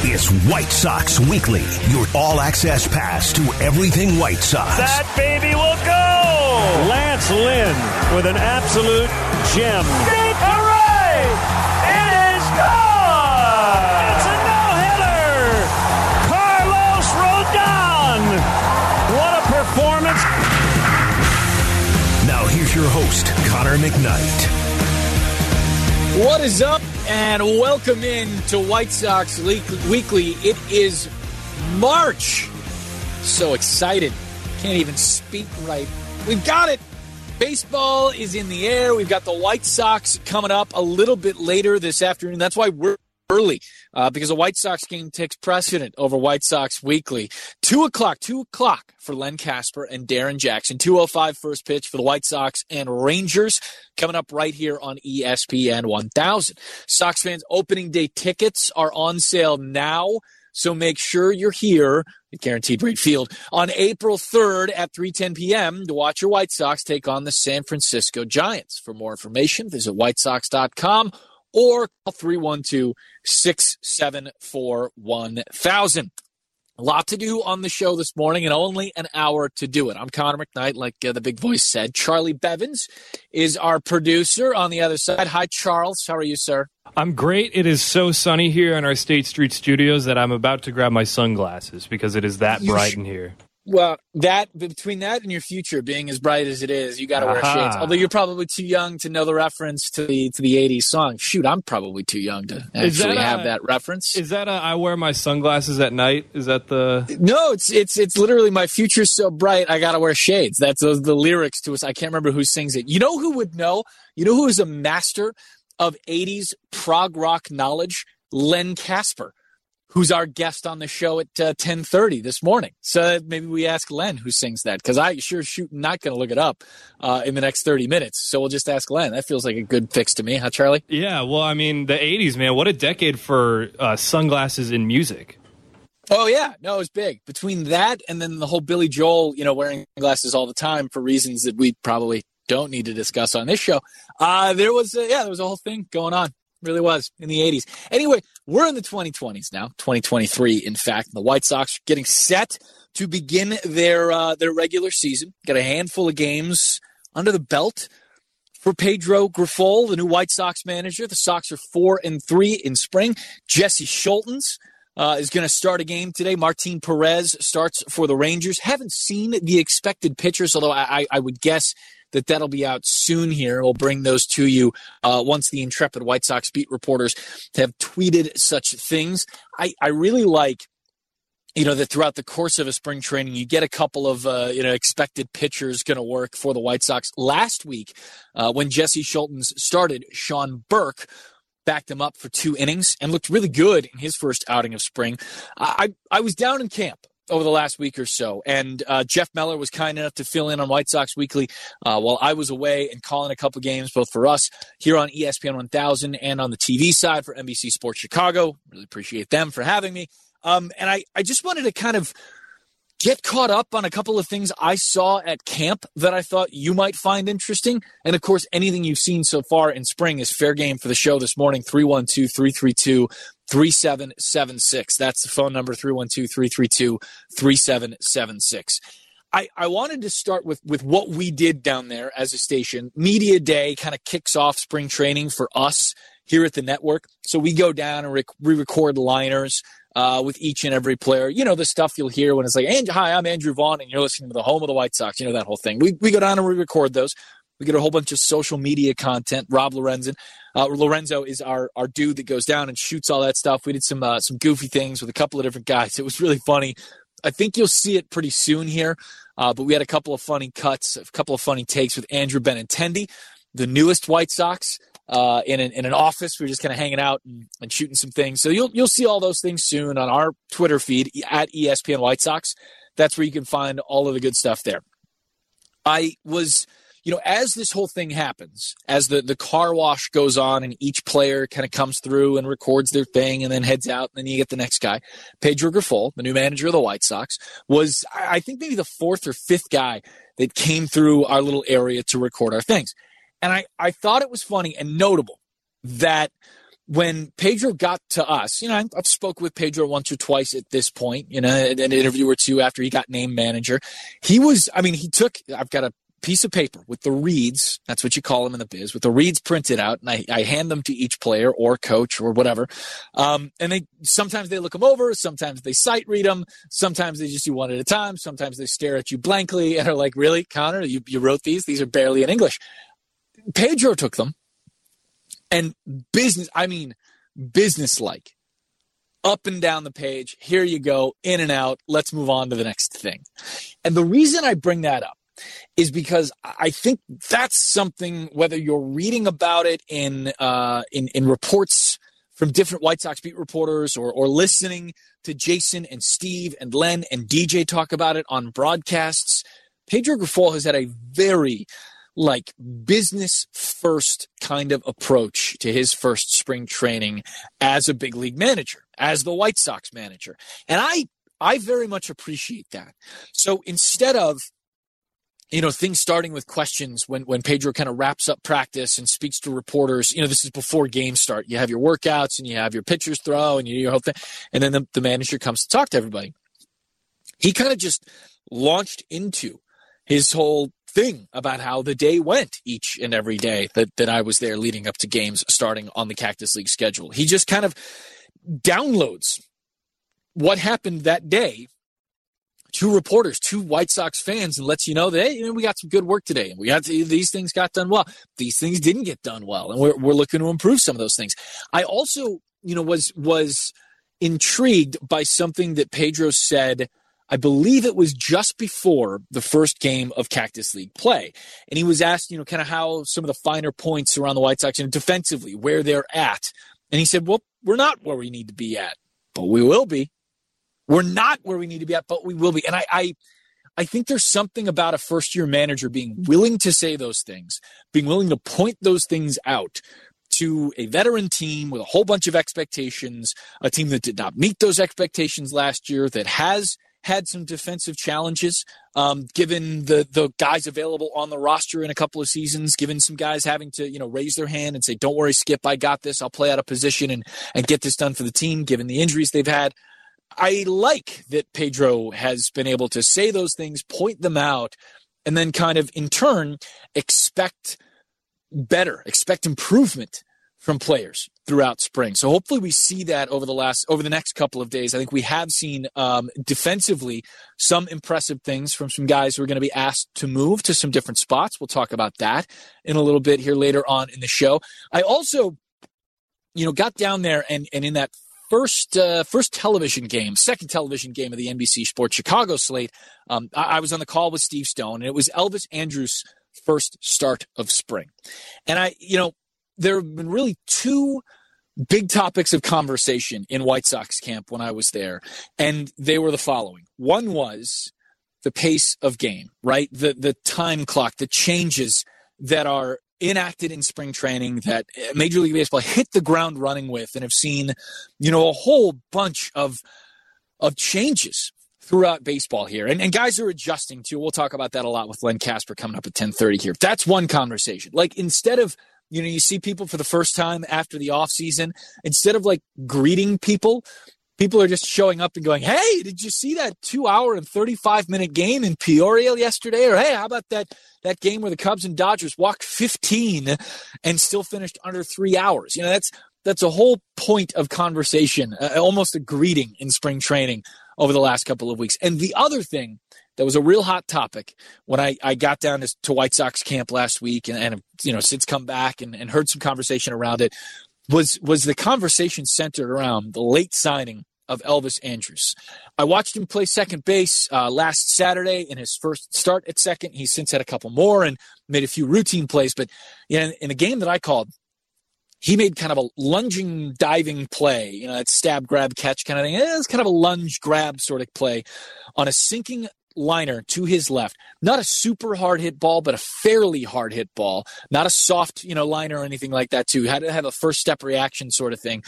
It's White Sox Weekly, your all access pass to everything White Sox. That baby will go! Lance Lynn with an absolute gem. Big hooray! It is gone! It's a no-hitter! Carlos Rodon! What a performance! Now here's your host, Connor McKnight. What is up? And welcome in to White Sox Weekly. It is March. So excited. Can't even speak right. We've got it. Baseball is in the air. We've got the White Sox coming up a little bit later this afternoon. That's why we're early uh, because the White Sox game takes precedent over White Sox Weekly. Two o'clock, two o'clock for Len Kasper and Darren Jackson. 205 first pitch for the White Sox and Rangers coming up right here on ESPN 1000. Sox fans opening day tickets are on sale now. So make sure you're here at Guaranteed Rate Field on April 3rd at 3:10 p.m. to watch your White Sox take on the San Francisco Giants. For more information, visit whitesox.com or call 312 674 1000. A lot to do on the show this morning and only an hour to do it. I'm Connor McKnight, like uh, the big voice said. Charlie Bevins is our producer on the other side. Hi, Charles. How are you, sir? I'm great. It is so sunny here in our State Street studios that I'm about to grab my sunglasses because it is that You bright sh- in here. Well, that between that and your future being as bright as it is, you got to wear shades. Although you're probably too young to know the reference to the to the '80s song. Shoot, I'm probably too young to that actually a- have that reference. Is that a, I wear my sunglasses at night? Is that the? No, it's it's it's literally my future's so bright I gotta wear shades. That's those the lyrics to us. I can't remember who sings it. You know who would know? You know who is a master of '80s prog rock knowledge? Len Kasper, who's our guest on the show at uh, 10:30 this morning. So maybe we ask Len who sings that because I sure shoot not going to look it up uh, in the next 30 minutes. So we'll just ask Len. That feels like a good fix to me, huh, Charlie? Yeah. Well, I mean, the '80s, man. What a decade for uh, sunglasses in music. Oh yeah, no, it was big. Between that and then the whole Billy Joel, you know, wearing glasses all the time for reasons that we probably don't need to discuss on this show. Uh, there was, uh, yeah, there was a whole thing going on. Really was in the 80s. Anyway, we're in the 2020s now, 2023, in fact. The White Sox are getting set to begin their uh, their regular season. Got a handful of games under the belt for Pedro Grifol, the new White Sox manager. The Sox are four and three in spring. Jesse Scholtens uh, is going to start a game today. Martin Perez starts for the Rangers. Haven't seen the expected pitchers, although I, I, I would guess that that'll be out soon here. We'll bring those to you uh, once the intrepid White Sox beat reporters have tweeted such things. I, I really like you know that throughout the course of a spring training you get a couple of uh, you know expected pitchers going to work for the white sox last week uh, when jesse scholtens started sean burke backed him up for two innings and looked really good in his first outing of spring i i was down in camp over the last week or so. And uh, jeff meller was kind enough to fill in on white sox weekly uh, while i was away and calling a couple games both for us here on espn 1000 and on the tv side for nbc sports chicago. Really appreciate them for having me. Um, and I, I just wanted to kind of get caught up on a couple of things I saw at camp that I thought you might find interesting. And of course, anything you've seen so far in spring is fair game for the show this morning. 312 332 3776. That's the phone number 312 332 3776. I, I wanted to start with, with what we did down there as a station. Media Day kind of kicks off spring training for us here at the network. So we go down and rec- we record liners uh, with each and every player. You know, the stuff you'll hear when it's like, hi, I'm Andrew Vaughn, and you're listening to the home of the White Sox. You know, that whole thing. We, we go down and we record those. We get a whole bunch of social media content. Rob Lorenzen, uh, Lorenzo is our, our dude that goes down and shoots all that stuff. We did some uh, some goofy things with a couple of different guys. It was really funny. I think you'll see it pretty soon here. Uh, but we had a couple of funny cuts, a couple of funny takes with Andrew Benintendi, the newest White Sox, uh, in an in an office. We are just kind of hanging out and, and shooting some things. So you'll you'll see all those things soon on our Twitter feed at ESPN White Sox. That's where you can find all of the good stuff there. I was, you know, as this whole thing happens, as the the car wash goes on, and each player kind of comes through and records their thing, and then heads out, and then you get the next guy. Pedro Grifol, the new manager of the White Sox, was I think maybe the fourth or fifth guy that came through our little area to record our things. And I, I thought it was funny and notable that when Pedro got to us, you know, I've spoke with Pedro once or twice at this point, you know, an interview or two after he got named manager. He was, I mean, he took, I've got a piece of paper with the reads. That's what you call them in the biz, with the reads printed out, and I, I hand them to each player or coach or whatever. Um, and they sometimes they look them over, sometimes they sight read them, sometimes they just do one at a time, sometimes they stare at you blankly and are like, "Really, Connor? You you wrote these? These are barely in English." Pedro took them and business, I mean, business like. Up and down the page. Here you go, in and out. Let's move on to the next thing. And the reason I bring that up is because I think that's something. Whether you're reading about it in uh, in in reports from different White Sox beat reporters, or or listening to Jason and Steve and Len and DJ talk about it on broadcasts, Pedro Grifol has had a very like business first kind of approach to his first spring training as a big league manager, as the White Sox manager. And I I very much appreciate that. So instead of you know things starting with questions when when Pedro kind of wraps up practice and speaks to reporters. You know, this is before games start. You have your workouts and you have your pitchers throw and you do your whole thing, and then the, the manager comes to talk to everybody. He kind of just launched into his whole thing about how the day went each and every day that, that I was there leading up to games starting on the Cactus League schedule. He just kind of downloads what happened that day to reporters, two White Sox fans, and lets you know that hey, you know, we got some good work today. and We got to, these things got done well. These things didn't get done well, and we're we're looking to improve some of those things. I also, you know, was was intrigued by something that Pedro said I believe it was just before the first game of Cactus League play. And he was asked, you know, kind of how some of the finer points around the White Sox and defensively, where they're at. And he said, well, we're not where we need to be at, but we will be. We're not where we need to be at, but we will be. And I, I, I think there's something about a first year manager being willing to say those things, being willing to point those things out to a veteran team with a whole bunch of expectations, a team that did not meet those expectations last year, that has had some defensive challenges, um, given the the guys available on the roster in a couple of seasons, given some guys having to you know raise their hand and say, "Don't worry, Skip, I got this. I'll play out of position and and get this done for the team." Given the injuries they've had, I like that Pedro has been able to say those things, point them out, and then kind of in turn expect better, expect improvement from players throughout spring. So hopefully we see that over the last over the next couple of days. I think we have seen um, defensively some impressive things from some guys who are going to be asked to move to some different spots. We'll talk about that in a little bit here later on in the show. I also, you know, got down there and and in that first uh, first television game, second television game of the NBC Sports Chicago slate, um, I, I was on the call with Steve Stone, and it was Elvis Andrus' first start of spring, and I, you know there have been really two big topics of conversation in White Sox camp when I was there, and they were the following. One was the pace of game, right? The the time clock, the changes that are enacted in spring training that eh, Major League Baseball hit the ground running with and have seen, you know, a whole bunch of of changes throughout baseball here. And, and guys are adjusting to. We'll talk about that a lot with Len Kasper coming up at 1030 here. That's one conversation. Like instead of you know, you see people for the first time after the off season. Instead of like greeting people, people are just showing up and going, "Hey, did you see that two-hour and thirty-five minute game in Peoria yesterday?" Or, "Hey, how about that that game where the Cubs and Dodgers walked fifteen and still finished under three hours?" You know, that's that's a whole point of conversation, uh, almost a greeting in spring training over the last couple of weeks. And the other thing that was a real hot topic when I, I got down to, to White Sox camp last week and, and you know since come back and, and heard some conversation around it was was the conversation centered around the late signing of Elvis Andrus. I watched him play second base uh, last Saturday in his first start at second. He's since had a couple more and made a few routine plays, but in, in a game that I called, he made kind of a lunging, diving play, you know, that stab, grab, catch kind of thing. It's kind of a lunge, grab sort of play on a sinking liner to his left. Not a super hard hit ball, but a fairly hard hit ball. Not a soft, you know, liner or anything like that, too. Had to have a first step reaction sort of thing.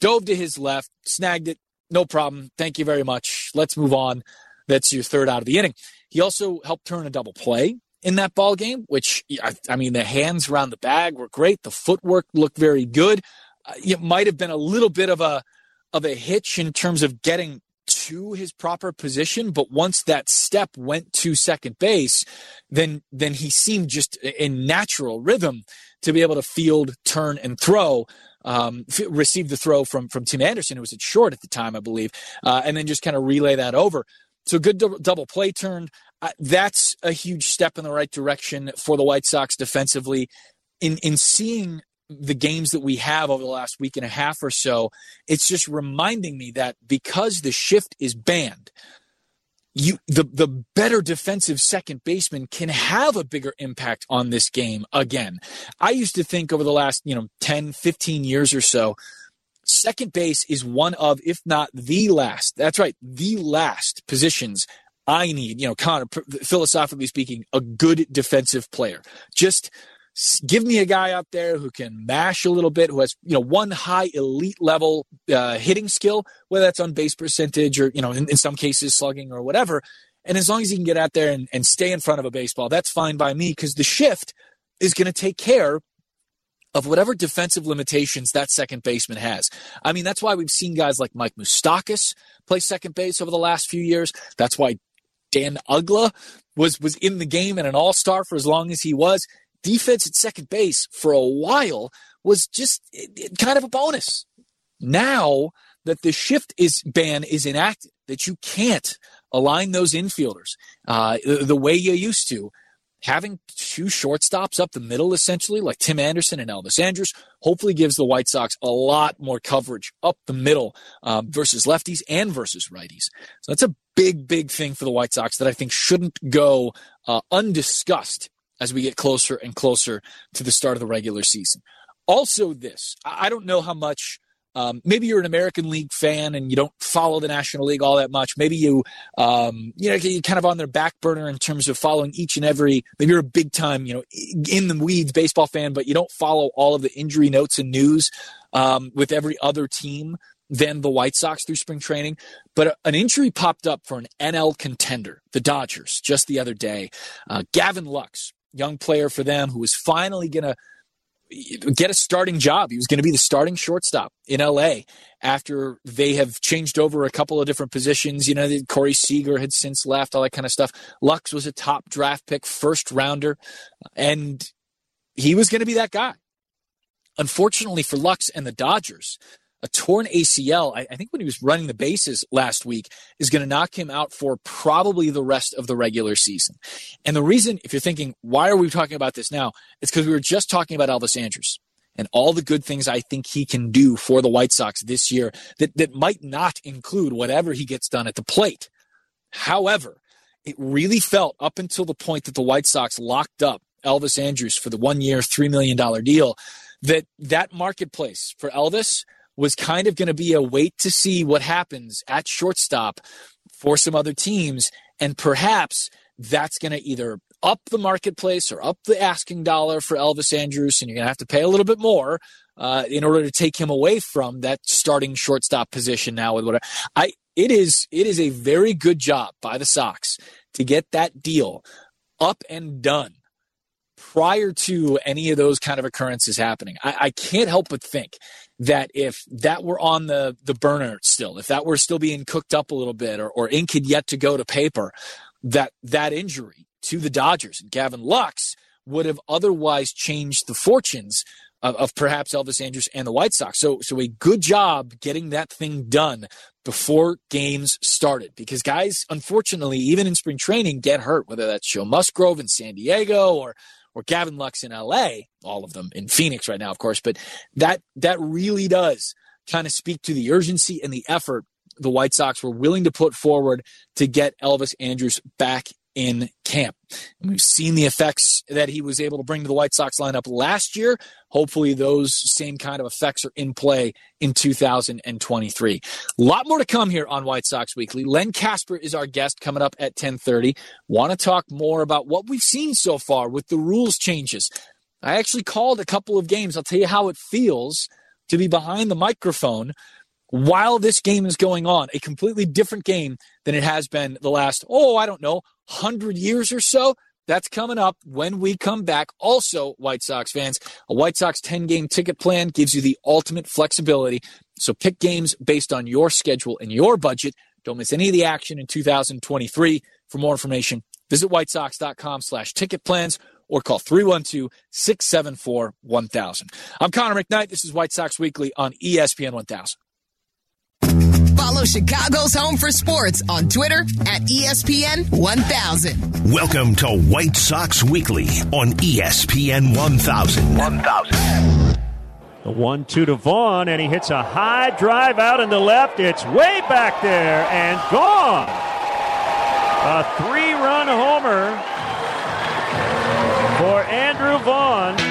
Dove to his left, snagged it. No problem. Thank you very much. Let's move on. That's your third out of the inning. He also helped turn a double play in that ball game, which I, I mean, the hands around the bag were great. The footwork looked very good. uh, it might have been a little bit of a of a hitch in terms of getting to his proper position, but once that step went to second base, then then he seemed just in natural rhythm to be able to field, turn, and throw. Um, f- receive the throw from from Tim Anderson, who was at short at the time, I believe, uh, and then just kind of relay that over. So good double, play turn. Uh, that's a huge step in the right direction for the White Sox defensively. In in seeing the games that we have over the last week and a half or so, it's just reminding me that because the shift is banned, you the the better defensive second baseman can have a bigger impact on this game again. I used to think over the last, you know, 10, 15 years or so, second base is one of if not the last. That's right, the last positions I need, you know, Connor, philosophically speaking, a good defensive player. Just give me a guy out there who can mash a little bit, who has you know one high elite level uh, hitting skill, whether that's on base percentage or you know in, in, some cases slugging or whatever. And as long as he can get out there and, and stay in front of a baseball, that's fine by me because the shift is going to take care of whatever defensive limitations that second baseman has. I mean, that's why we've seen guys like Mike Moustakas play second base over the last few years. That's why Dan Uggla was was in the game and an all star for as long as he was defense at second base for a while was just kind of a bonus. Now that the shift is ban is enacted, that you can't align those infielders uh, the, the way you used to, having two shortstops up the middle, essentially, like Tim Anderson and Elvis Andrus, hopefully gives the White Sox a lot more coverage up the middle um, versus lefties and versus righties. So that's a big, big thing for the White Sox that I think shouldn't go uh, undiscussed as we get closer and closer to the start of the regular season. Also, this I don't know how much. Um, maybe you're an American League fan and you don't follow the National League all that much. Maybe you, um, you know, you're kind of on their back burner in terms of following each and every. Maybe you're a big time, you know, in the weeds baseball fan, but you don't follow all of the injury notes and news um, with every other team than the White Sox through spring training. But an injury popped up for an NL contender, the Dodgers, just the other day. Uh, Gavin Lux, young player for them who was finally going to get a starting job. He was going to be the starting shortstop in LA after they have changed over a couple of different positions. You know, Corey Seager had since left, all that kind of stuff. Lux was a top draft pick, first rounder, and he was going to be that guy. Unfortunately for Lux and the Dodgers, a torn ACL, I, I, think when he was running the bases last week, is going to knock him out for probably the rest of the regular season. And the reason, if you're thinking, why are we talking about this now? It's because we were just talking about Elvis Andrus and all the good things I think he can do for the White Sox this year that, that might not include whatever he gets done at the plate. However, it really felt up until the point that the White Sox locked up Elvis Andrus for the one year, $3 million deal that that marketplace for Elvis – was kind of going to be a wait to see what happens at shortstop for some other teams. And perhaps that's going to either up the marketplace or up the asking dollar for Elvis Andrus, and you're going to have to pay a little bit more uh, in order to take him away from that starting shortstop position now with whatever. I it is it is a very good job by the Sox to get that deal up and done prior to any of those kind of occurrences happening. I, I can't help but think that if that were on the the burner still, if that were still being cooked up a little bit, or, or ink had yet to go to paper, that that injury to the Dodgers and Gavin Lux would have otherwise changed the fortunes of, of, perhaps Elvis Andrus and the White Sox. So so a good job getting that thing done before games started because guys, unfortunately, even in spring training, get hurt, whether that's Joe Musgrove in San Diego or or Gavin Lux in LA, all of them in Phoenix right now, of course, but that that really does kind of speak to the urgency and the effort the White Sox were willing to put forward to get Elvis Andrus back in camp. And we've seen the effects that he was able to bring to the White Sox lineup last year. Hopefully, those same kind of effects are in play in 2023. A lot more to come here on White Sox Weekly. Len Kasper is our guest coming up at 10:30. Want to talk more about what we've seen so far with the rules changes. I actually called a couple of games. I'll tell you how it feels to be behind the microphone while this game is going on, a completely different game than it has been the last, oh, I don't know, 100 years or so. That's coming up when we come back. Also, White Sox fans, a White Sox 10 game ticket plan gives you the ultimate flexibility. So pick games based on your schedule and your budget. Don't miss any of the action in 2023. For more information, visit whitesox.com slash ticket plans or call 312-674-1000. I'm Connor McKnight. This is White Sox Weekly on ESPN 1000. Follow Chicago's Home for Sports on Twitter at ESPN 1000. Welcome to White Sox Weekly on ESPN 1000. 1000. The one two to Vaughn, and he hits a high drive out in the left. It's way back there and gone. A three run homer for Andrew Vaughn.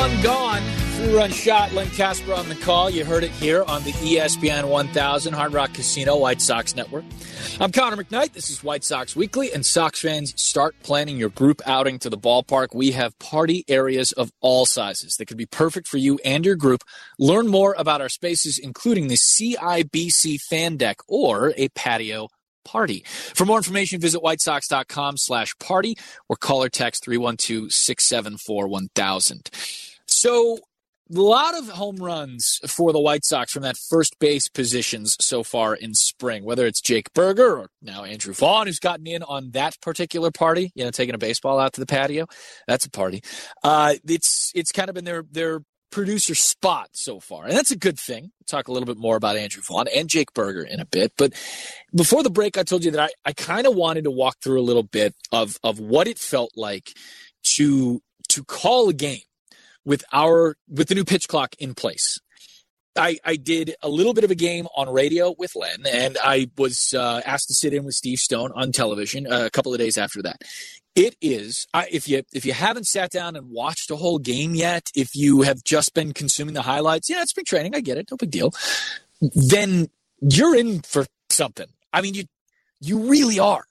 Vaughn gone. Three run shot. Len Kasper on the call. You heard it here on the ESPN 1000 Hard Rock Casino White Sox Network. I'm Connor McKnight. This is White Sox Weekly, and Sox fans, start planning your group outing to the ballpark. We have party areas of all sizes that could be perfect for you and your group. Learn more about our spaces, including the CIBC fan deck or a patio party. For more information, visit whitesox.com slash party or call or text 312-674-1000. So a lot of home runs for the White Sox from that first base positions so far in spring, whether it's Jake Burger or now Andrew Vaughn, who's gotten in on that particular party, you know, taking a baseball out to the patio. That's a party. Uh, it's, it's kind of been their, their producer spot so far. And that's a good thing. We'll talk a little bit more about Andrew Vaughn and Jake Burger in a bit. But before the break, I told you that I, I kind of wanted to walk through a little bit of, of what it felt like to, to call a game with our, with the new pitch clock in place. I, I did a little bit of a game on radio with Len, and I was uh, asked to sit in with Steve Stone on television uh, a couple of days after that. It is I, if you if you haven't sat down and watched a whole game yet, if you have just been consuming the highlights, yeah, it's been training. I get it, no big deal. Then you're in for something. I mean, you you really are.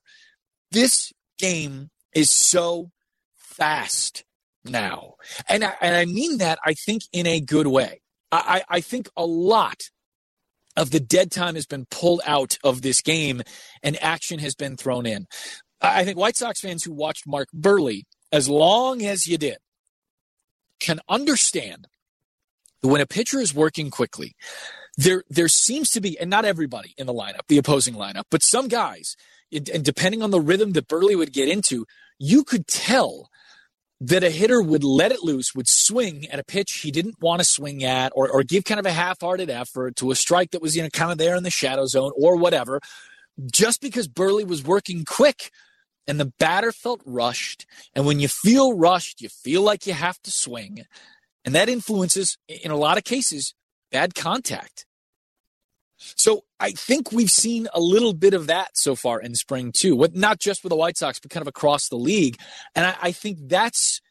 This game is so fast now, and I, and I mean that I think in a good way. I, I think a lot of the dead time has been pulled out of this game and action has been thrown in. I think White Sox fans who watched Mark Buehrle, as long as you did can understand that when a pitcher is working quickly, there there seems to be, and not everybody in the lineup, the opposing lineup, but some guys, and depending on the rhythm that Buehrle would get into, you could tell that a hitter would let it loose, would swing at a pitch he didn't want to swing at, or, or give kind of a half-hearted effort to a strike that was you know kind of there in the shadow zone or whatever, just because Buehrle was working quick and the batter felt rushed. And when you feel rushed, you feel like you have to swing. And that influences, in a lot of cases, bad contact. So I think we've seen a little bit of that so far in spring too, with not just with the White Sox, but kind of across the league. And I, I think that's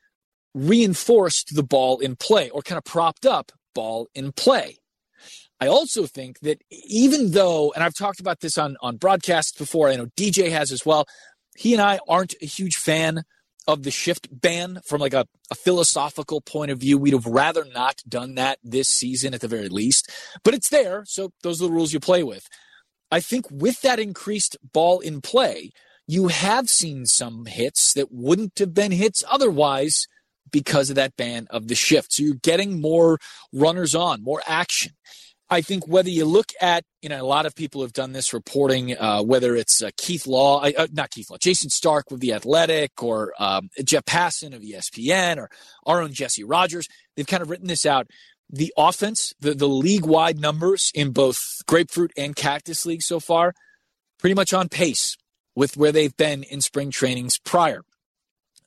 reinforced the ball in play or kind of propped up ball in play. I also think that even though, and I've talked about this on, on broadcasts before, I know DJ has as well, he and I aren't a huge fan of the shift ban from like a, a, philosophical point of view. We'd have rather not done that this season at the very least, but it's there. So those are the rules you play with. I think with that increased ball in play, you have seen some hits that wouldn't have been hits otherwise because of that ban of the shift. So you're getting more runners on, more action. I think whether you look at, you know, a lot of people have done this reporting, uh, whether it's uh, Keith Law, uh, not Keith Law, Jayson Stark with The Athletic or um, Jeff Passan of ESPN or our own Jesse Rogers. They've kind of written this out. The offense, the, the league wide numbers in both Grapefruit and Cactus League so far, pretty much on pace with where they've been in spring trainings prior.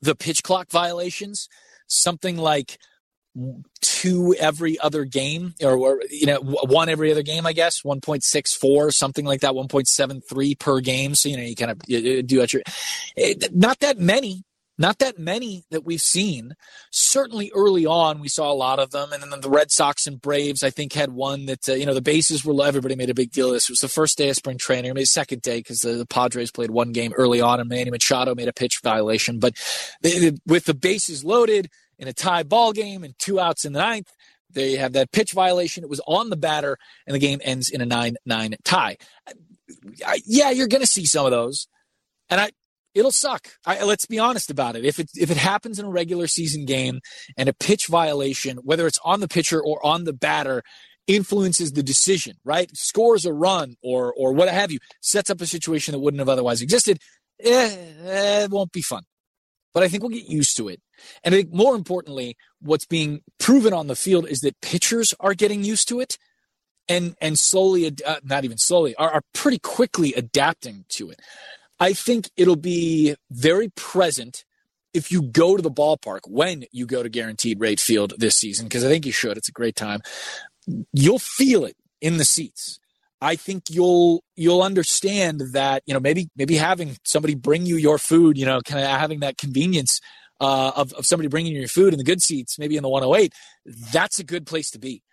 The pitch clock violations, something like two every other game or, you know one every other game i guess 1.64 something like that 1.73 per game. So you know you kind of you do at your eh, not that many not that many that we've seen. Certainly early on we saw a lot of them. And then the red sox and braves i think had one that uh, you know the bases were everybody made a big deal this. It was the first day of spring training maybe second day because the, the, padres played one game early on and manny machado made a pitch violation. But they, with the bases loaded in a tie ball game and two outs in the ninth, They have that pitch violation. It was on the batter, and the game ends in a 9 9 tie. I, yeah, you're going to see some of those. And I, it'll suck. I, let's be honest about it. If it if it happens in a regular season game and a pitch violation, whether it's on the pitcher or on the batter, influences the decision, right? Scores a run or or what have you, sets up a situation that wouldn't have otherwise existed. Eh, eh, it won't be fun. But I think we'll get used to it. And I think more importantly, what's being proven on the field is that pitchers are getting used to it and and slowly, uh, not even slowly, are, are pretty quickly adapting to it. I think it'll be very present if you go to the ballpark when you go to Guaranteed Rate Field this season, because I think you should. It's a great time. You'll feel it in the seats. I think you'll you'll understand that you know maybe maybe having somebody bring you your food, you know, kind of having that convenience uh, of of somebody bringing you your food in the good seats, maybe in the 108. That's a good place to be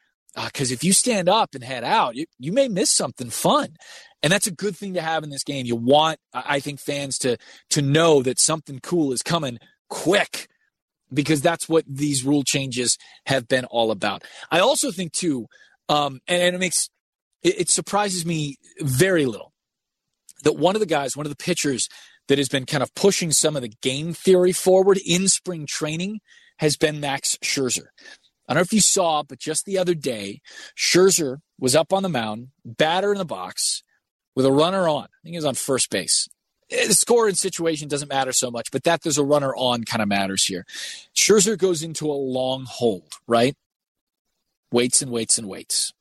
because uh, if you stand up and head out, you, you may miss something fun. And that's a good thing to have in this game. You want, I think, fans to to know that something cool is coming quick because that's what these rule changes have been all about. I also think too, um, and, and, it makes it, it surprises me very little that one of the guys, one of the pitchers that has been kind of pushing some of the game theory forward in spring training has been Max Scherzer. I don't know if you saw, but just the other day, Scherzer was up on the mound, batter in the box, with a runner on. I think he was on first base. Eh, the score and situation doesn't matter so much, but that there's a runner on kind of matters here. Scherzer goes into a long hold, right? Waits and waits and waits.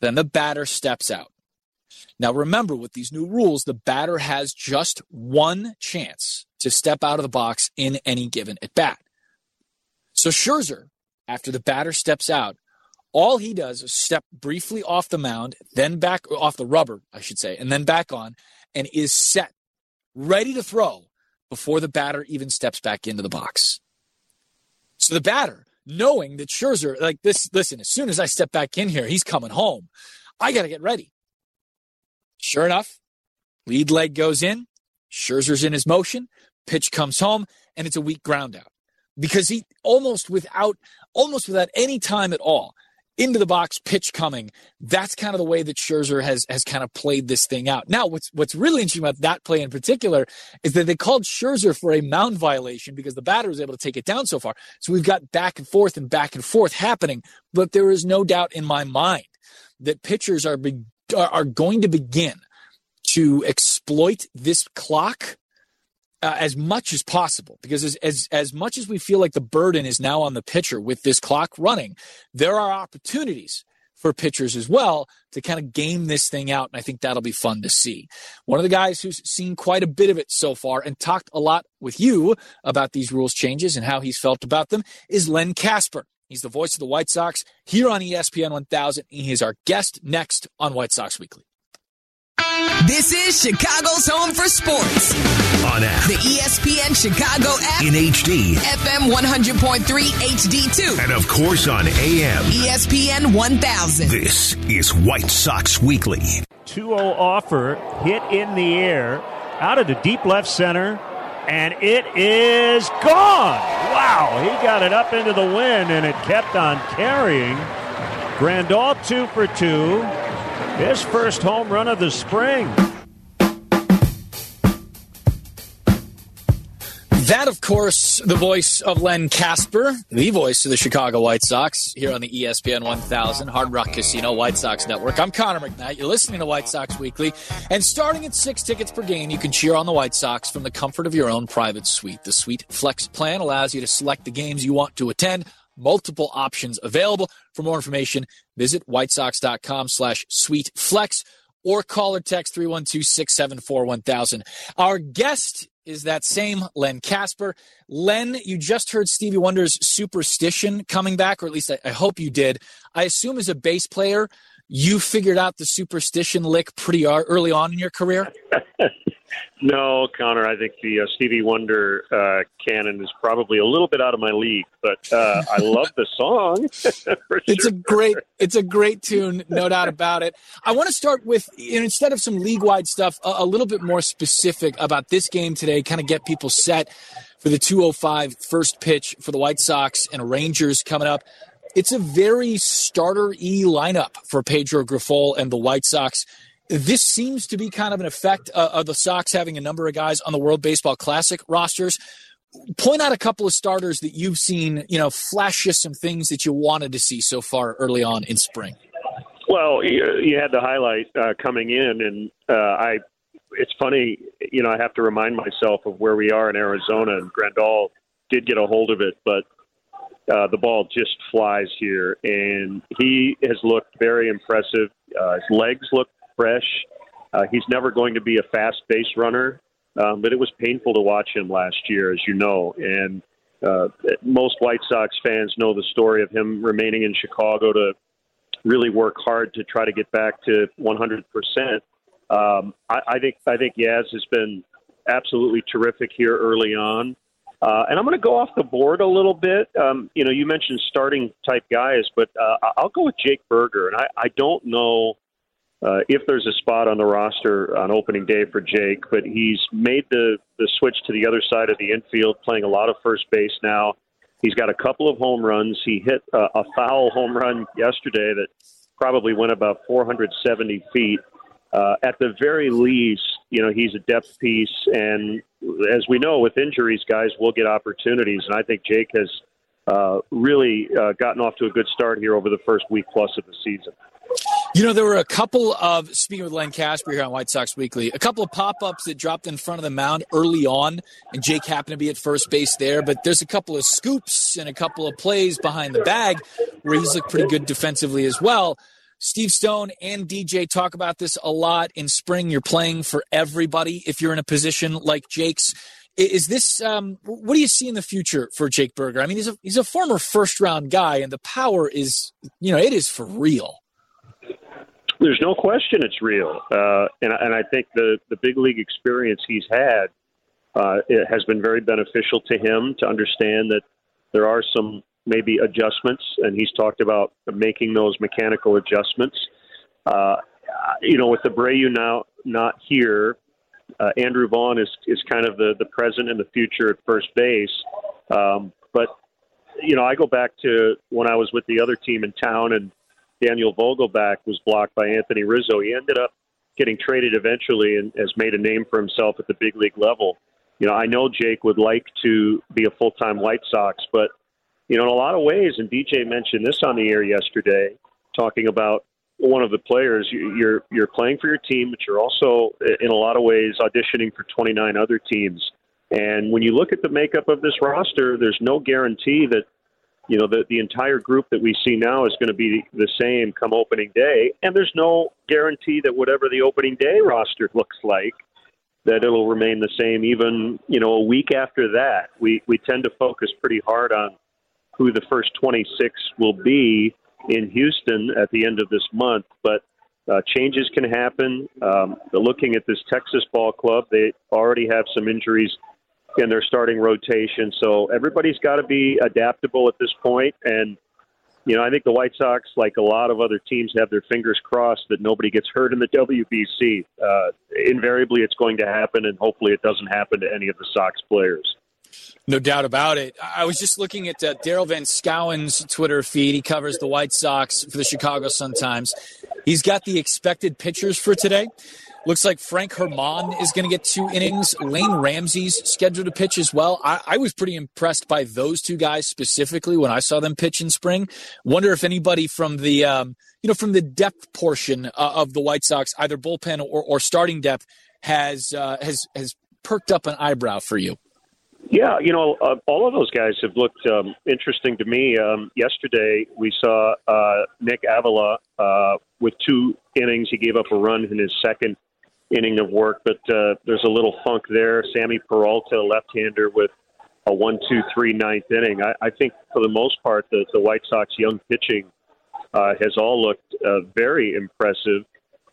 Then the batter steps out. Now remember, with these new rules, the batter has just one chance to step out of the box in any given at bat. So Scherzer after the batter steps out, all he does is step briefly off the mound, then back off the rubber, I should say, and then back on, and is set, ready to throw before the batter even steps back into the box. So the batter, knowing that Scherzer, like this, listen, as soon as I step back in here, he's coming home. I got to get ready. Sure enough, lead leg goes in, Scherzer's in his motion, pitch comes home, and it's a weak ground out because he almost without almost without any time at all into the box pitch coming. That's kind of the way that Scherzer has has kind of played this thing out. Now, what's what's really interesting about that play in particular is that they called Scherzer for a mound violation because the batter was able to take it down so far. So we've got back and forth and back and forth happening. But there is no doubt in my mind that pitchers are be, are, going to begin to exploit this clock uh, as much as possible. Because as, as as much as we feel like the burden is now on the pitcher with this clock running there are opportunities for pitchers as well to kind of game this thing out. And i think that'll be fun to see. One of the guys who's seen quite a bit of it so far and talked a lot with you about these rules changes and how he's felt about them is len kasper He's the voice of the White Sox here on ESPN 1000. He is our guest next on White Sox Weekly. This is Chicago's home for sports. On app. The ESPN Chicago app. In HD. FM 100.3 HD2. And of course on AM. ESPN 1000. This is White Sox Weekly. 2 0 offer hit in the air out of the deep left center. And it is gone. Wow. He got it up into the wind and it kept on carrying. Grandal two for two. His first home run of the spring. That, of course, the voice of Len Kasper, the voice of the Chicago White Sox, here on the ESPN 1000 Hard Rock Casino White Sox Network. I'm Connor McKnight. You're listening to White Sox Weekly. And starting at six tickets per game, you can cheer on the White Sox from the comfort of your own private suite. The Suite Flex plan allows you to select the games you want to attend multiple options available. For more information, visit whitesox.com slash suite flex or call or text 312-674-1000. Our guest is that same Len Kasper. Len, you just heard Stevie Wonder's Superstition coming back, or at least I, I hope you did. I assume as a bass player, you figured out the superstition lick pretty early on in your career? No, Connor, I think the uh, Stevie Wonder uh, canon is probably a little bit out of my league, but uh, I love the song. it's sure. a great, it's a great tune, no doubt about it. I want to start with instead of some league-wide stuff, a, a little bit more specific about this game today. Kind of get people set for the 205 first pitch for the White Sox and Rangers coming up. It's a very starter e lineup for Pedro Grifol and the White Sox. This seems to be kind of an effect uh, of the Sox having a number of guys on the World Baseball Classic rosters. Point out a couple of starters that you've seen, you know, flash you some things that you wanted to see so far early on in spring. Well, you, you had the highlight uh, coming in, and uh, I. It's funny, you know. I have to remind myself of where we are in Arizona, and Grandal did get a hold of it, but uh, the ball just flies here, and he has looked very impressive. Uh, his legs look fresh. Uh, he's never going to be a fast base runner, um, but it was painful to watch him last year, as you know. And uh, most White Sox fans know the story of him remaining in Chicago to really work hard to try to get back to 100 percent. Um, I, I think I think Yaz has been absolutely terrific here early on. Uh, and I'm going to go off the board a little bit. Um, you know, you mentioned starting type guys, but uh, I'll go with Jake Burger. And I, I don't know uh, if there's a spot on the roster on opening day for Jake, but he's made the, the switch to the other side of the infield, playing a lot of first base now. He's got a couple of home runs. He hit a, a foul home run yesterday that probably went about 470 feet. Uh, at the very least, you know, he's a depth piece. And as we know, with injuries, guys will get opportunities. And I think Jake has uh, really uh, gotten off to a good start here over the first week plus of the season. You know, there were a couple of, speaking with Len Kasper here on White Sox Weekly, a couple of pop ups that dropped in front of the mound early on, and Jake happened to be at first base there. But there's a couple of scoops and a couple of plays behind the bag where he's looked pretty good defensively as well. Steve Stone and DJ talk about this a lot in spring. You're playing for everybody if you're in a position like Jake's. Is this um, what do you see in the future for Jake Burger? I mean, he's a he's a former first round guy, and the power is you know it is for real. There's no question it's real, uh, and and I think the the big league experience he's had uh, it has been very beneficial to him to understand that there are some maybe adjustments, and he's talked about making those mechanical adjustments. Uh, you know, with the Abreu now not here, uh, Andrew Vaughn is is kind of the the present and the future at first base. Um, but you know, I go back to when I was with the other team in town, and Daniel Vogelbach was blocked by Anthony Rizzo. He ended up getting traded eventually and has made a name for himself at the big league level. You know, I know Jake would like to be a full time White Sox, but you know, in a lot of ways, and DJ mentioned this on the air yesterday, talking about one of the players. You're you're playing for your team, but you're also, in a lot of ways, auditioning for 29 other teams. And when you look at the makeup of this roster, there's no guarantee that you know the the entire group that we see now is going to be the same come opening day, and there's no guarantee that whatever the opening day roster looks like that it'll remain the same even you know a week after that. We we tend to focus pretty hard on who the first 26 will be in Houston at the end of this month. But uh, changes can happen. Um, looking at this Texas ball club, they already have some injuries in their starting rotation. So everybody's got to be adaptable at this point. And, you know, I think the White Sox, like a lot of other teams, have their fingers crossed that nobody gets hurt in the WBC. Uh, invariably, it's going to happen, and hopefully it doesn't happen to any of the Sox players. No doubt about it. I was just looking at uh, Daryl Van Schouwen's Twitter feed. He covers the White Sox for the Chicago Sun Times. He's got the expected pitchers for today. Looks like Frank Germán is going to get two innings. Lane Ramsey's scheduled to pitch as well. I, I, was pretty impressed by those two guys specifically when I saw them pitch in spring. Wonder if anybody from the um, you know from the depth portion uh, of the White Sox, either bullpen or, or starting depth, has uh, has has perked up an eyebrow for you. Yeah, you know, uh, all of those guys have looked um, interesting to me. Um, yesterday, we saw uh, Nick Avila uh, with two innings. He gave up a run in his second inning of work, but uh, there's a little funk there. Sammy Peralta, left-hander, with a one-two-three ninth inning. I, I think for the most part, the, the White Sox young pitching uh, has all looked uh, very impressive.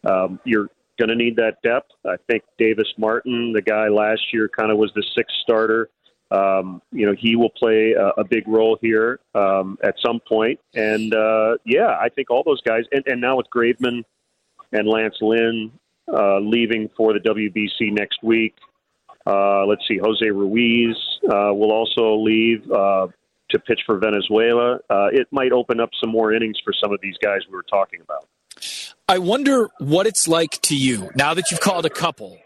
Um, you're going to need that depth. I think Davis Martin, the guy last year, kind of was the sixth starter. Um, you know, he will play a, a big role here um, at some point. And uh, yeah, I think all those guys, and, and now with Graveman and Lance Lynn uh, leaving for the WBC next week. Uh, let's see, Jose Ruiz uh, will also leave. Uh, to pitch for Venezuela, uh, it might open up some more innings for some of these guys we were talking about. I wonder what it's like to you now that you've called a couple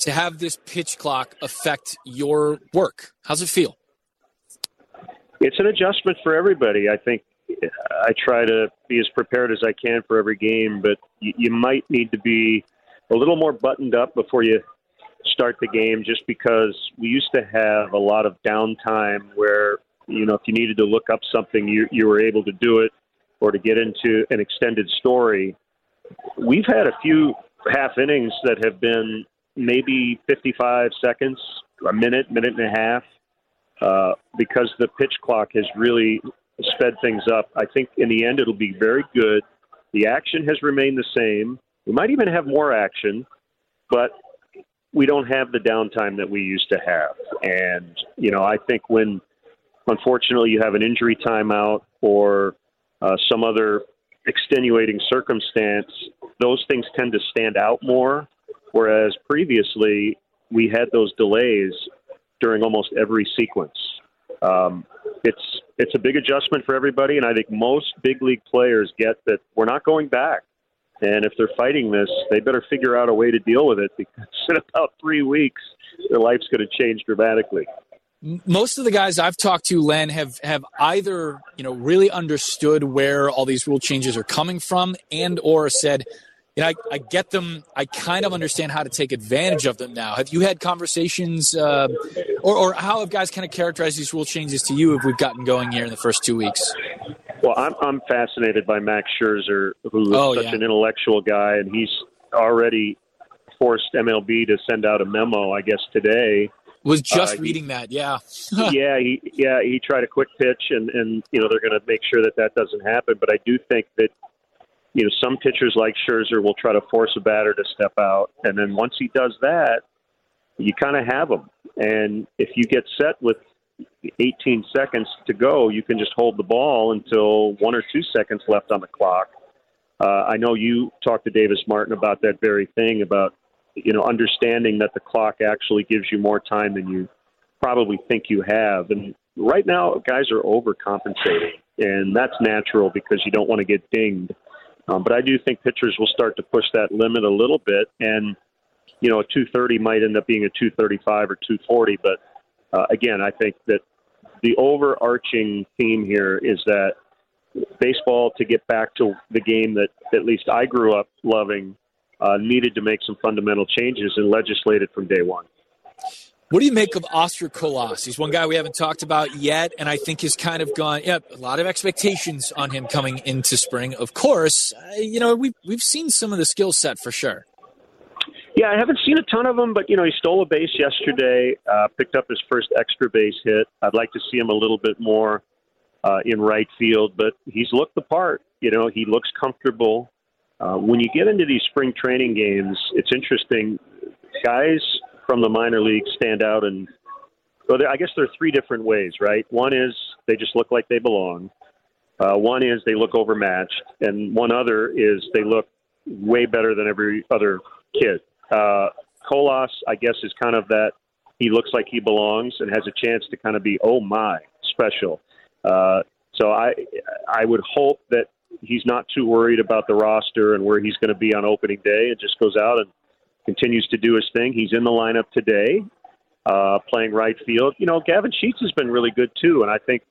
to have this pitch clock affect your work. How's it feel? It's an adjustment for everybody. I think uh, I try to be as prepared as I can for every game, but you, you might need to be a little more buttoned up before you start the game just because we used to have a lot of downtime where you know if you needed to look up something you you were able to do it or to get into an extended story we've had a few half innings that have been maybe 55 seconds a minute minute and a half uh, because the pitch clock has really sped things up i think in the end it'll be very good the action has remained the same we might even have more action but we don't have the downtime that we used to have. And, you know, I think when unfortunately you have an injury timeout or uh, some other extenuating circumstance, those things tend to stand out more. Whereas previously we had those delays during almost every sequence. Um, it's it's a big adjustment for everybody, and I think most big league players get that we're not going back. And if they're fighting this, they better figure out a way to deal with it because in about three weeks, their life's going to change dramatically. Most of the guys I've talked to, Len, have have either you know really understood where all these rule changes are coming from, and or said, you know, I, I get them. I kind of understand how to take advantage of them now. Have you had conversations, uh, or or how have guys kind of characterized these rule changes to you? If we've gotten going here in the first two weeks. Well, I'm I'm fascinated by Max Scherzer, who is Oh, such yeah. an intellectual guy, and he's already forced MLB to send out a memo, I guess today. Was just Uh, he- reading that, yeah. yeah, he yeah he tried a quick pitch, and and you know they're going to make sure that that doesn't happen. But I do think that you know some pitchers like Scherzer will try to force a batter to step out, and then once he does that, you kind of have him. And if you get set with 18 seconds to go, you can just hold the ball until one or two seconds left on the clock. Uh, I know you talked to Davis Martin about that very thing about you know understanding that the clock actually gives you more time than you probably think you have. And right now, guys are overcompensating, and that's natural because you don't want to get dinged. Um, but I do think pitchers will start to push that limit a little bit, and you know, a 230 might end up being a 235 or 240. But uh, again, I think that the overarching theme here is that baseball, to get back to the game that at least I grew up loving, uh, needed to make some fundamental changes and legislate it from day one. What do you make of Oscar Colas? He's one guy we haven't talked about yet, and I think has kind of gone. Yeah, a lot of expectations on him coming into spring. Of course, uh, you know we've we've seen some of the skill set for sure. Yeah, I haven't seen a ton of him, but you know, he stole a base yesterday, uh, picked up his first extra base hit. I'd like to see him a little bit more uh, in right field, but he's looked the part. You know, he looks comfortable. Uh, when you get into these spring training games, it's interesting. Guys from the minor leagues stand out, and well, I guess there are three different ways, right? One is they just look like they belong. Uh, one is they look overmatched, and one other is they look way better than every other kid. Uh, Colas, I guess, is kind of that. He looks like he belongs and has a chance to kind of be, oh my, special. Uh, so I, I would hope that he's not too worried about the roster and where he's going to be on opening day, and just goes out and continues to do his thing. He's in the lineup today, uh, playing right field. You know, Gavin Sheets has been really good too, and I think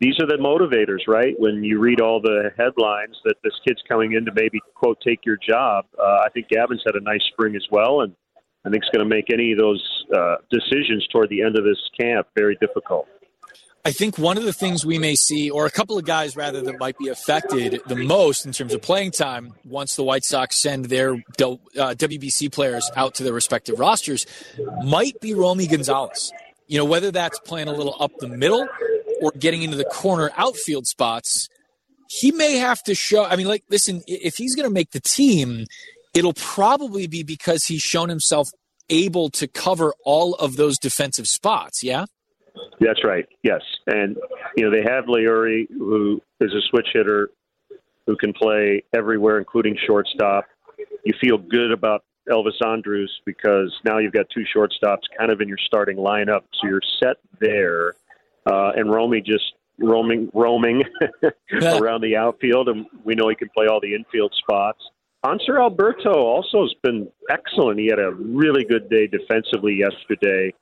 these are the motivators, right? When you read all the headlines that this kid's coming in to maybe quote take your job, uh, I think Gavin's had a nice spring as well, and I think it's going to make any of those uh, decisions toward the end of this camp very difficult. I think one of the things we may see, or a couple of guys rather, that might be affected the most in terms of playing time once the White Sox send their uh, WBC players out to their respective rosters, might be Romy Gonzalez. You know, whether that's playing a little up the middle or getting into the corner outfield spots, he may have to show. I mean, like, listen, if he's going to make the team, it'll probably be because he's shown himself able to cover all of those defensive spots. Yeah. That's right. Yes, and you know they have Leury, who is a switch hitter, who can play everywhere, including shortstop. You feel good about Elvis Andrus because now you've got two shortstops kind of in your starting lineup, so you're set there. Uh, and Romy just roaming roaming around the outfield, and we know he can play all the infield spots. Hanser Alberto also has been excellent. He had a really good day defensively yesterday.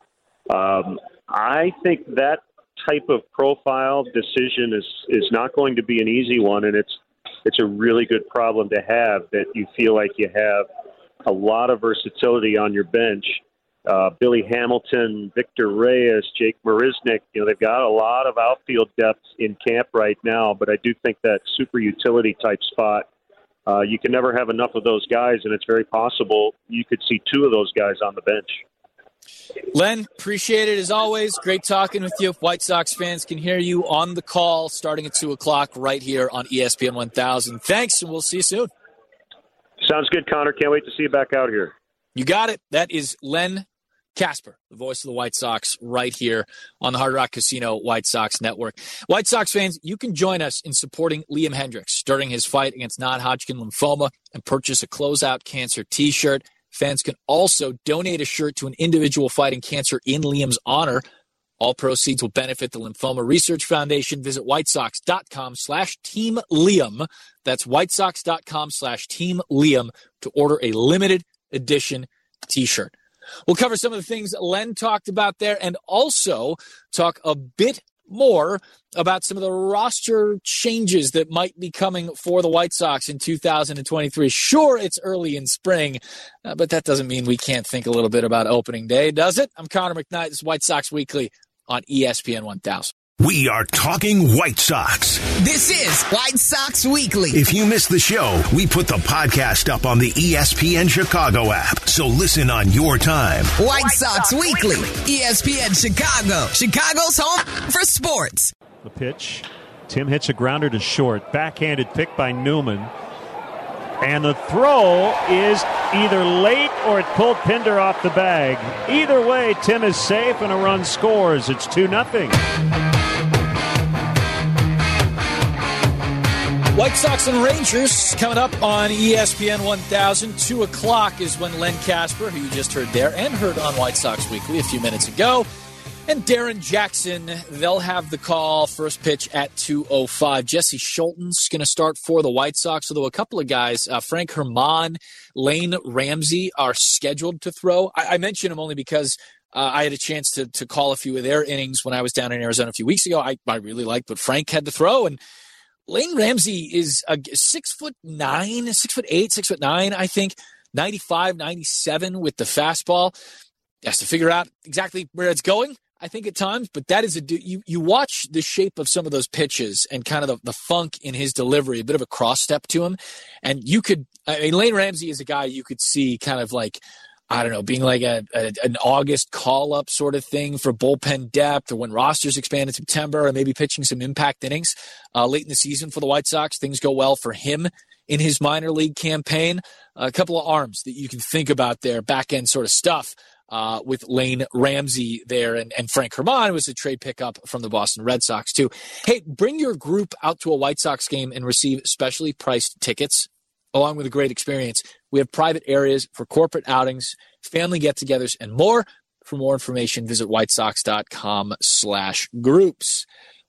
Um, I think that type of profile decision is is not going to be an easy one, and it's it's a really good problem to have that you feel like you have a lot of versatility on your bench. Uh, Billy Hamilton, Victor Reyes, Jake Marisnick, you know, they've got a lot of outfield depth in camp right now, but I do think that super utility type spot, uh, you can never have enough of those guys, and it's very possible you could see two of those guys on the bench. Len, appreciate it as always. Great talking with you. White Sox fans can hear you on the call starting at 2 o'clock right here on ESPN 1000. Thanks, and we'll see you soon. Sounds good, Connor. Can't wait to see you back out here. You got it. That is Len Kasper, the voice of the White Sox, right here on the Hard Rock Casino White Sox Network. White Sox fans, you can join us in supporting Liam Hendriks during his fight against non Hodgkin lymphoma and purchase a closeout cancer t shirt. Fans can also donate a shirt to an individual fighting cancer in Liam's honor. All proceeds will benefit the Lymphoma Research Foundation. Visit whitesox.com slash team Liam. That's whitesox.com slash team Liam to order a limited edition t-shirt. We'll cover some of the things Len talked about there and also talk a bit more about some of the roster changes that might be coming for the White Sox in 2023. Sure, it's early in spring, uh, but that doesn't mean we can't think a little bit about opening day, does it? I'm Connor McKnight. This is White Sox Weekly on ESPN 1000. We are talking White Sox. This is White Sox Weekly. If you missed the show, we put the podcast up on the ESPN Chicago app. So listen on your time. White, White Sox, Sox Weekly. Weekly, ESPN Chicago, Chicago's home for sports. The pitch. Tim hits a grounder to short. Backhanded pick by Newman. And the throw is either late or it pulled Pinder off the bag. Either way, Tim is safe and a run scores. It's 2 0. White Sox and Rangers coming up on ESPN 1000. 2 o'clock is when Len Kasper, who you just heard there and heard on White Sox Weekly a few minutes ago, and Darren Jackson, they'll have the call first pitch at 2.05. Jesse Scholtens going to start for the White Sox, although a couple of guys, uh, Frank Germán, Lane Ramsey, are scheduled to throw. I, I mention them only because uh, I had a chance to, to call a few of their innings when I was down in Arizona a few weeks ago. I, I really liked what Frank had to throw, and Lane Ramsey is a six foot nine, six foot eight, six foot nine, I think, 95, 97 with the fastball. Has to figure out exactly where it's going I think at times, but that is a you you watch the shape of some of those pitches and kind of the, the funk in his delivery, a bit of a cross step to him, and you could. I mean, Lane Ramsey is a guy you could see kind of like I don't know, being like a, a, an August call up sort of thing for bullpen depth, or when rosters expand in September, or maybe pitching some impact innings uh, late in the season for the White Sox. Things go well for him in his minor league campaign. A couple of arms that you can think about there, back end sort of stuff uh, with Lane Ramsey there, and, and Frank Germán was a trade pickup from the Boston Red Sox too. Hey, bring your group out to a White Sox game and receive specially priced tickets along with a great experience. We have private areas for corporate outings, family get-togethers, and more. For more information, visit whitesox.com slash groups.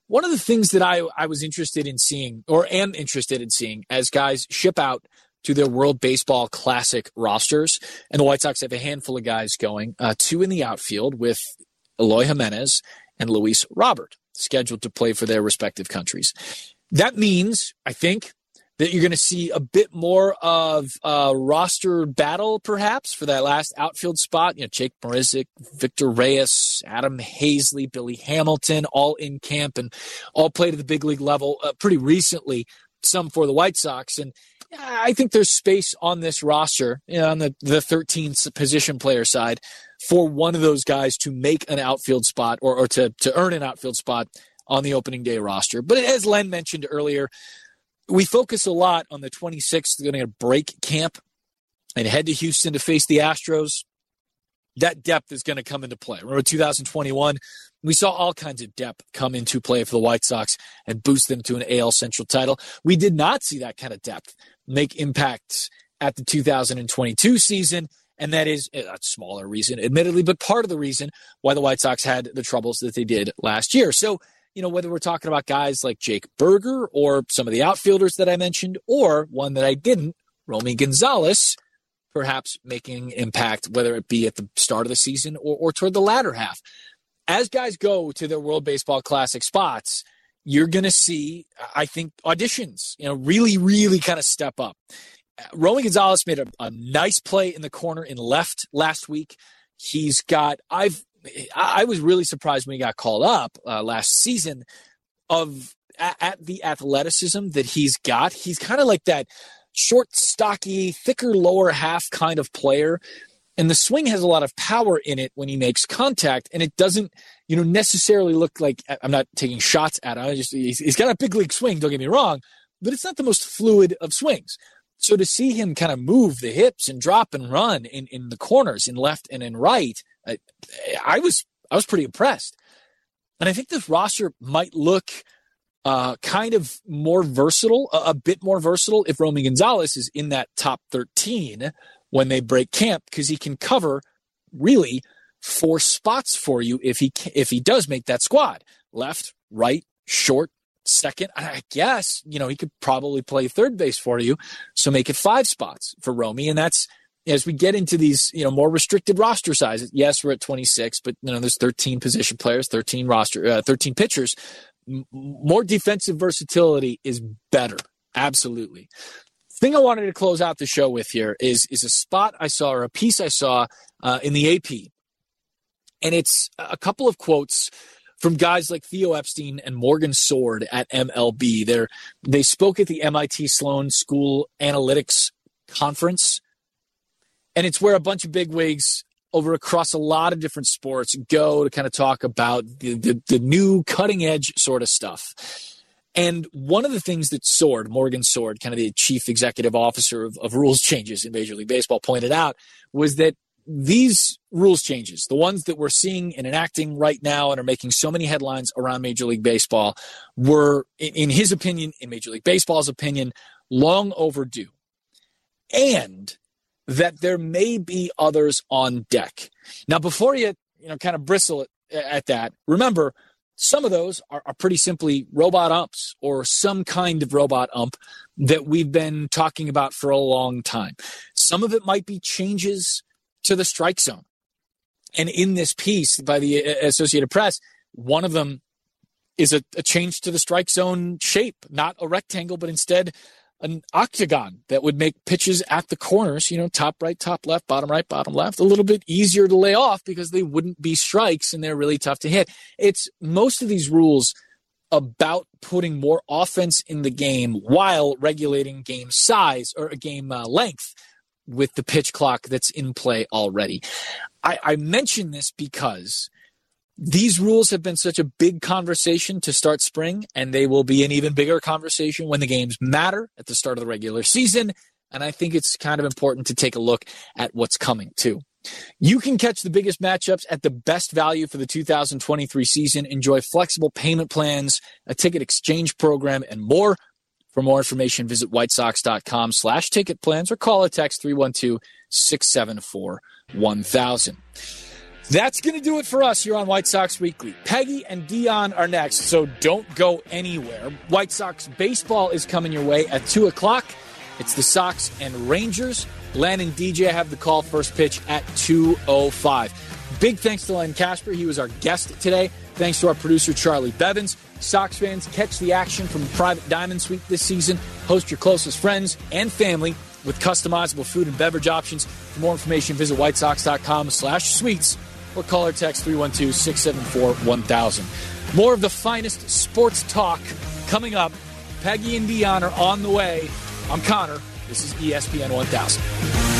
One of the things that I, I was interested in seeing, or am interested in seeing, as guys ship out to their World Baseball Classic rosters. And the White Sox have a handful of guys going, uh, two in the outfield with Eloy Jimenez and Luis Robert scheduled to play for their respective countries. That means, I think, that you're going to see a bit more of a roster battle, perhaps, for that last outfield spot. You know, Jake Marisnick, Victor Reyes, Adam Haseley, Billy Hamilton, all in camp and all played at the big league level uh, pretty recently, some for the White Sox. And I think there's space on this roster, you know, on the, the 13th position player side, for one of those guys to make an outfield spot or, or to, to earn an outfield spot on the opening day roster. But as Len mentioned earlier, we focus a lot on the 26th, going to break camp and head to Houston to face the Astros. That depth is going to come into play. Remember 2021, we saw all kinds of depth come into play for the White Sox and boost them to an AL Central title. We did not see that kind of depth make impacts at the 2022 season. And that is a smaller reason, admittedly, but part of the reason why the White Sox had the troubles that they did last year. So, you know, whether we're talking about guys like Jake Burger or some of the outfielders that I mentioned, or one that I didn't, Romy Gonzalez, perhaps making impact, whether it be at the start of the season or, or toward the latter half. As guys go to their World Baseball Classic spots, you're going to see, I think, auditions, you know, really, really kind of step up. Romy Gonzalez made a, a nice play in the corner in left last week. He's got, I've, I was really surprised when he got called up uh, last season of at, at, the athleticism that he's got. He's kind of like that short, stocky, thicker lower half kind of player. And the swing has a lot of power in it when he makes contact, and it doesn't, you know, necessarily look like I'm not taking shots at him. I just he's, he's got a big league swing. Don't get me wrong, but it's not the most fluid of swings. So to see him kind of move the hips and drop and run in, in the corners, in left and in right, I, I was I was pretty impressed. And I think this roster might look uh, kind of more versatile, a, a, bit more versatile if Romy Gonzalez is in that top 13 when they break camp because he can cover really four spots for you if he if he does make that squad. Left right short second. I guess you know he could probably play third base for you. So make it five spots for romy and that's as we get into these you know more restricted roster sizes yes we're at 26 but you know there's 13 position players 13 roster uh, 13 pitchers. M- more defensive versatility is better. Absolutely. Thing I wanted to close out the show with here is is a spot I saw or a piece I saw uh, in the AP, and it's a couple of quotes from guys like Theo Epstein and Morgan Sword at MLB. They they spoke at the MIT Sloan School Analytics Conference, and it's where a bunch of big wigs over across a lot of different sports go to kind of talk about the, the, the new cutting edge sort of stuff. And one of the things that Sword, Morgan Sword, kind of the chief executive officer of, of rules changes in Major League Baseball, pointed out was that these rules changes, the ones that we're seeing and enacting right now and are making so many headlines around Major League Baseball, were, in his opinion, in Major League Baseball's opinion, long overdue. And that there may be others on deck. Now, before you, you know, kind of bristle at, at that, remember some of those are, are, pretty simply robot umps or some kind of robot ump that we've been talking about for a long time. Some of it might be changes to the strike zone. And in this piece by the Associated Press, one of them is a, a change to the strike zone shape, not a rectangle, but instead an octagon that would make pitches at the corners, you know, top right, top left, bottom right, bottom left, a little bit easier to lay off because they wouldn't be strikes and they're really tough to hit. It's most of these rules about putting more offense in the game while regulating game size or a game uh, length with the pitch clock that's in play already. I, I mention this because these rules have been such a big conversation to start spring, and they will be an even bigger conversation when the games matter at the start of the regular season. And I think it's kind of important to take a look at what's coming too. You can catch the biggest matchups at the best value for the 2023 season. Enjoy flexible payment plans, a ticket exchange program, and more. For more information, visit whitesox.com slash ticket plans or call or text 312 674 1000. That's going to do it for us here on White Sox Weekly. Peggy and Dion are next, so don't go anywhere. White Sox baseball is coming your way at 2 o'clock. It's the Sox and Rangers. Len and DJ have the call first pitch at 2.05. Big thanks to Len Kasper. He was our guest today. Thanks to our producer, Charlie Bevins. Sox fans, catch the action from the Private Diamond Suite this season. Host your closest friends and family with customizable food and beverage options. For more information, visit whitesox.com slash suites or call or text 312 674 1000. More of the finest sports talk coming up. Peggy and Dion are on the way. I'm Connor. This is ESPN 1000.